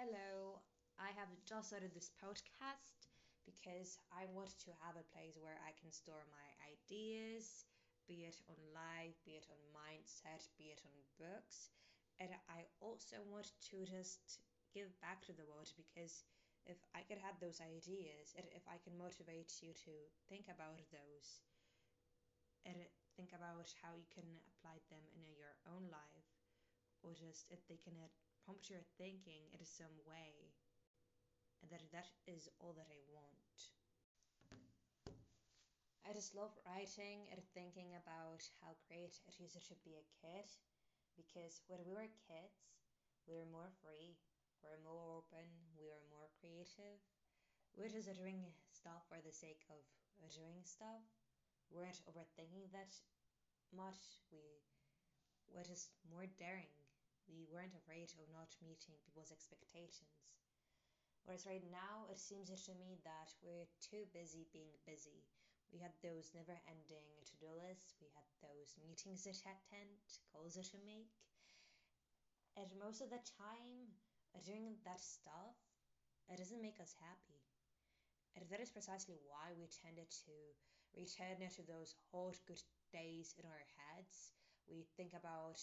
Hello, I have just started this podcast because I want to have a place where I can store my ideas, be it on life, be it on mindset, be it on books. And I also want to just give back to the world because if I could have those ideas, and if I can motivate you to think about those, and think about how you can apply them in your own life, or just if they can prompt your thinking in some way and that that is all that I want. I just love writing and thinking about how great it is to be a kid because when we were kids, we were more free, we were more open, we were more creative. We were just doing stuff for the sake of doing stuff. We weren't overthinking that much. We were just more daring we weren't afraid of not meeting people's expectations. Whereas right now, it seems to me that we're too busy being busy. We had those never ending to do lists, we had those meetings to attend, calls to make. And most of the time, doing that stuff, it doesn't make us happy. And that is precisely why we tended to return to those old good days in our heads. We think about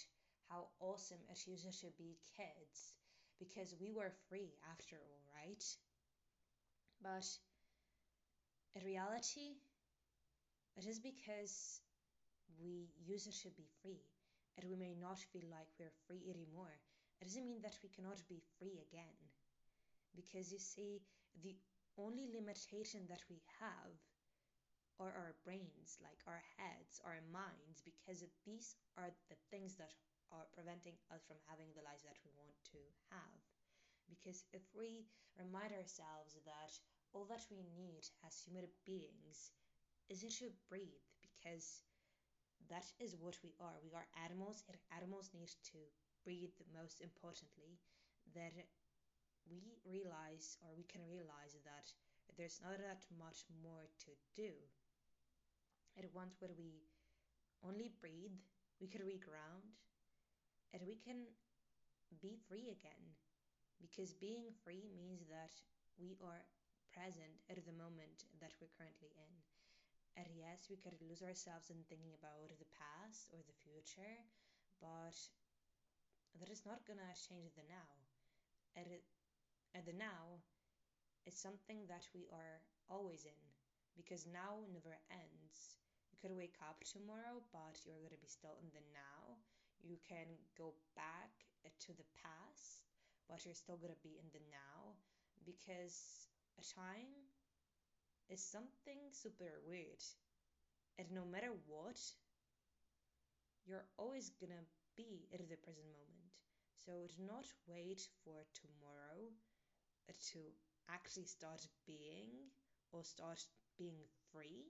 how awesome it used to be kids because we were free after all, right? But in reality, it is because we used to be free and we may not feel like we're free anymore. It doesn't mean that we cannot be free again. Because you see, the only limitation that we have are our brains, like our heads, our minds, because these are the things that are preventing us from having the lives that we want to have. Because if we remind ourselves that all that we need as human beings is to breathe, because that is what we are. We are animals, and animals need to breathe most importantly, that we realize or we can realize that there's not that much more to do. At once when we only breathe, we could reground, and we can be free again because being free means that we are present at the moment that we're currently in. And yes, we could lose ourselves in thinking about the past or the future, but that is not gonna change the now. And, and the now is something that we are always in because now never ends. You could wake up tomorrow, but you're to be still in the now. You can go back uh, to the past, but you're still going to be in the now because time is something super weird. And no matter what, you're always going to be in the present moment. So do not wait for tomorrow uh, to actually start being or start being free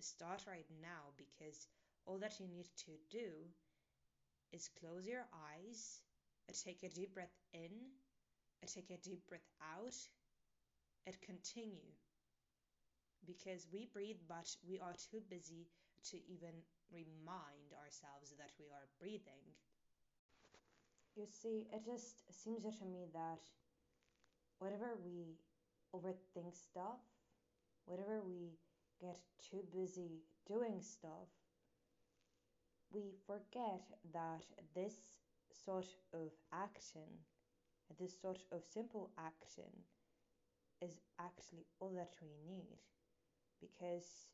start right now because all that you need to do is close your eyes, take a deep breath in, take a deep breath out, and continue. Because we breathe, but we are too busy to even remind ourselves that we are breathing. You see, it just seems to me that whatever we overthink stuff, whatever we get too busy doing stuff, we forget that this sort of action, this sort of simple action, is actually all that we need. Because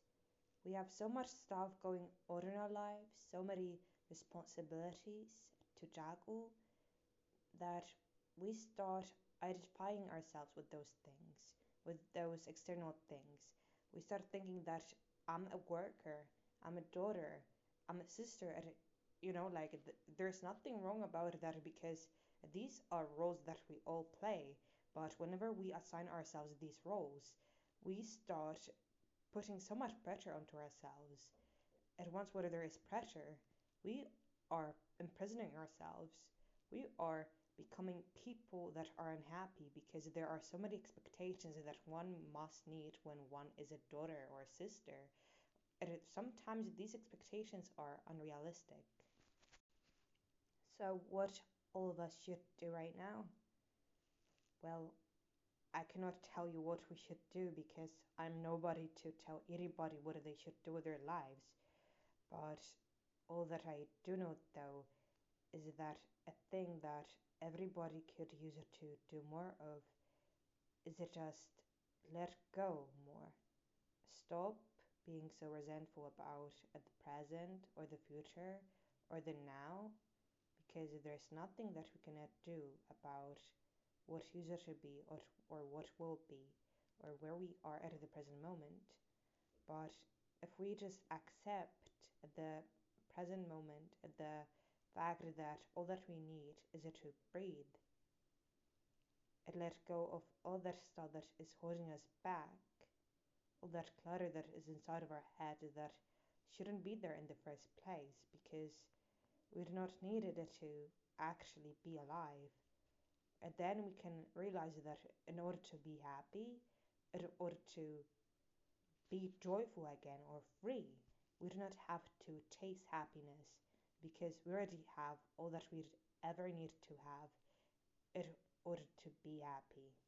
we have so much stuff going on in our lives, so many responsibilities to juggle, that we start identifying ourselves with those things, with those external things, we start thinking that I'm a worker, I'm a daughter, I'm a sister, and you know, like th- there's nothing wrong about that because these are roles that we all play. But whenever we assign ourselves these roles, we start putting so much pressure onto ourselves. At once, whether there is pressure, we are imprisoning ourselves. We are becoming people that are unhappy because there are so many expectations that one must meet when one is a daughter or a sister. Sometimes these expectations are unrealistic. So, what all of us should do right now Well, I cannot tell you what we should do because I'm nobody to tell anybody what they should do with their lives. But all that I do know though is that a thing that everybody could use it to do more of is it just let go more. Stop being so resentful about the present or the future or the now because there's nothing that we cannot do about what future should be or, or what will be or where we are at the present moment. But if we just accept the present moment, the fact that all that we need is to breathe and let go of all that stuff that is holding us back, all that clutter that is inside of our head that shouldn't be there in the first place because we do not need it to actually be alive. And then we can realize that in order to be happy, in order to be joyful again or free, we do not have to chase happiness because we already have all that we ever need to have in order to be happy.